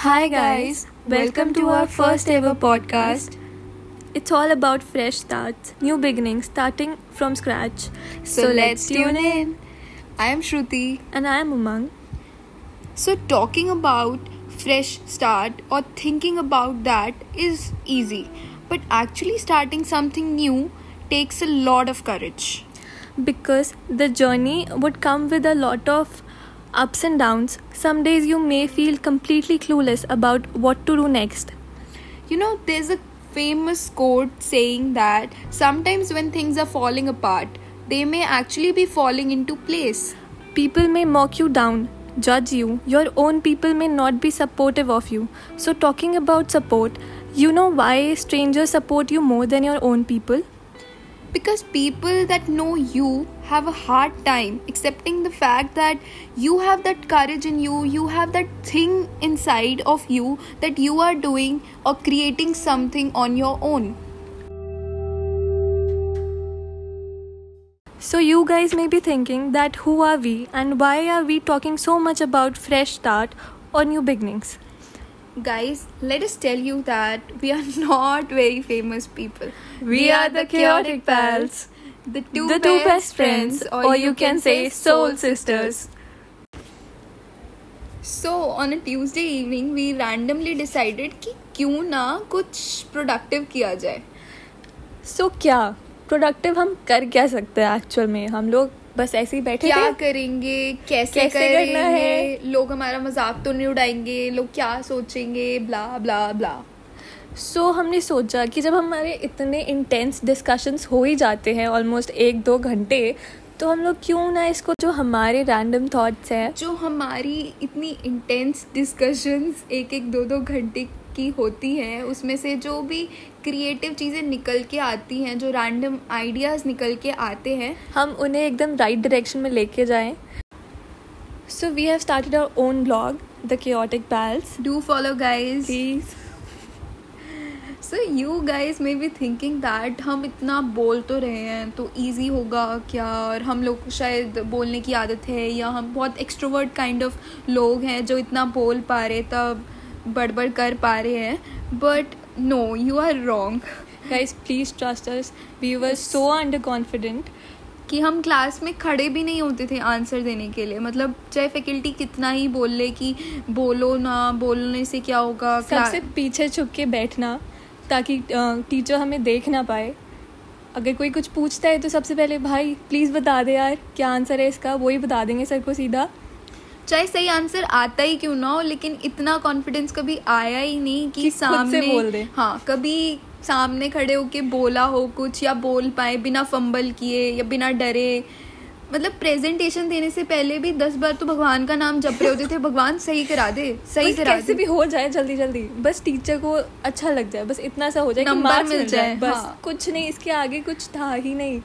Hi, guys. Welcome to our first ever podcast. It's all about fresh starts, new beginnings, starting from scratch. So, let's tune in. I am Shruti. And I am Umang. So, talking about fresh start or thinking about that is easy, but actually starting something new takes a lot of courage. Because the journey would come with a lot of ups and downs. Some days you may feel completely clueless about what to do next. You know, there's a famous quote saying that sometimes when things are falling apart, they may actually be falling into place. People may mock you down, judge you, your own people may not be supportive of you. So, talking about support, you know why strangers support you more than your own people? Because people that know you have a hard time accepting the fact that you have that courage in you you have that thing inside of you that you are doing or creating something on your own So, you guys may be thinking that who are we and why are we talking so much about fresh start or new beginnings? Guys, let us tell you that we are not very famous people. We we are the Chaotic Pals, the two, the best, two best friends, or or you can can say soul sisters. So on a Tuesday evening, we randomly decided कि क्यों ना कुछ productive किया जाए सो क्या productive हम कर क्या सकते हैं एक्चुअल में हम लोग बस ऐसे ही बैठे क्या थे। करेंगे? कैसे, कैसे करेंगे? करना है? लोग हमारा मज़ाक तो नहीं उड़ाएँगे? लोग क्या सोचेंगे? Blah blah blah. So so, हमने सोचा कि जब हमारे इतने इंटेंस डिस्कशंस हो ही जाते हैं ऑलमोस्ट एक दो घंटे तो हम लोग क्यों ना इसको जो हमारे रैंडम थॉट्स हैं जो हमारी इतनी इंटेंस डिस्कशंस एक एक दो दो घंटे की होती हैं उसमें से जो भी क्रिएटिव चीज़ें निकल के आती हैं जो रैंडम आइडियाज़ निकल के आते हैं। हम उन्हें एकदम राइट डायरेक्शन में लेके जाएँ। So we have started our own blog the chaotic pals do follow guys please so you guys may be thinking that हम इतना बोल तो रहे हैं तो ईजी होगा क्या? और हम लोग को शायद बोलने की आदत है या हम बहुत एक्सट्रोवर्ट काइंड ऑफ़ लोग हैं जो इतना बोल पा रहे तब बड़बड़ कर पा रहे हैं but no you are wrong guys please trust we we were so underconfident. कि हम क्लास में खड़े भी नहीं होते थे आंसर देने के लिए। मतलब चाहे फैकल्टी कितना ही बोल ले कि बोलो ना बोलने से क्या होगा? सबसे पीछे छुप के बैठना ताकि टीचर हमें देख ना पाए। अगर कोई कुछ पूछता है तो सबसे पहले भाई प्लीज़ बता दे यार क्या आंसर है इसका? वही बता देंगे सर को सीधा। चाहे सही आंसर आता ही क्यों ना हो लेकिन इतना कॉन्फिडेंस कभी आया ही नहीं कि, कि सामने बोल दे। हाँ कभी सामने खड़े होके बोला हो कुछ या बोल पाए बिना फंबल किए या बिना डरे मतलब प्रेजेंटेशन देने से पहले भी दस बार तो भगवान का नाम जप रहे होते थे भगवान सही करा दे सही करा कैसे दे भी हो जाए जल्दी जल्दी बस टीचर को अच्छा लग जाए बस इतना सा हो जाए नंबर मिल मिल जाए जाए, बस हाँ। कुछ नहीं इसके आगे कुछ था ही नहीं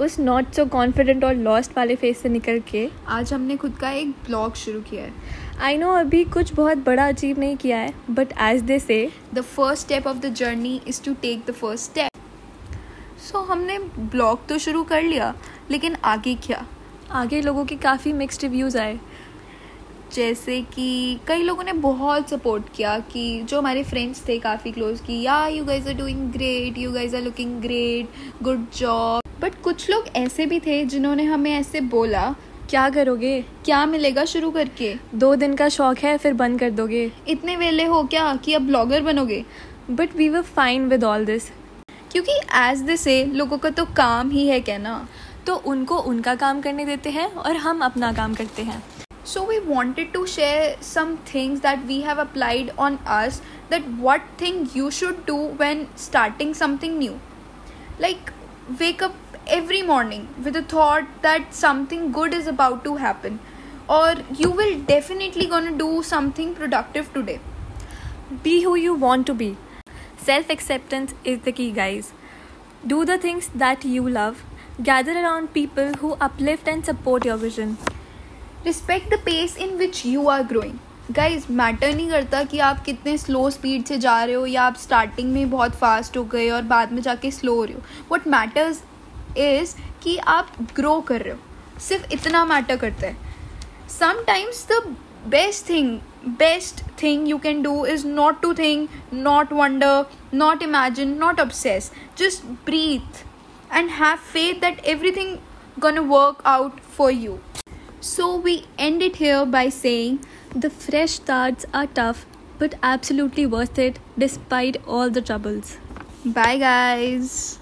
उस नॉट सो कॉन्फिडेंट और लॉस्ट वाले फेस से निकल के। आज हमने खुद का एक ब्लॉग शुरू किया है। आई नो अभी कुछ बहुत बड़ा अचीव नहीं किया है but as they say the first step of the journey is to take the first step so हमने ब्लॉग तो शुरू कर लिया लेकिन आगे क्या? आगे लोगों के काफ़ी मिक्स्ड रिव्यूज़ आए। जैसे कि कई लोगों ने बहुत सपोर्ट किया कि जो हमारे फ्रेंड्स थे काफ़ी क्लोज की या you guys are doing great you guys are looking great good job but कुछ लोग ऐसे भी थे जिन्होंने हमें ऐसे बोला क्या करोगे? क्या मिलेगा शुरू करके? दो दिन का शौक है फिर बंद कर दोगे। इतने वेले हो क्या कि अब ब्लॉगर बनोगे? But we were fine with all this क्योंकि एज दिस से लोगों का तो काम ही है कहना। तो उनको उनका काम करने देते हैं और हम अपना काम करते हैं। So we wanted to share some things that we have applied on us that what thing you should do when starting something new like up every morning with a thought that something good is about to happen or you will definitely going to do something productive today. Be who you want to be. Self acceptance is the key, guys. Do the things that you love. Gather around people who uplift and support your vision. Respect the pace in which you are growing guys matter नहीं करता कि आप कितने slow speed से जा रहे हो या आप स्टार्टिंग में बहुत फास्ट हो गए और बाद में जाके स्लो हो रहे हो वट मैटर्स इज़ कि आप ग्रो कर रहे हो। सिर्फ़ इतना मैटर करता है। Sometimes the best thing best thing you can do is not to think not wonder not imagine not obsess just breathe and have faith that everything gonna work out for you so we end it here by saying the fresh start are tough but absolutely worth it despite all the troubles bye guys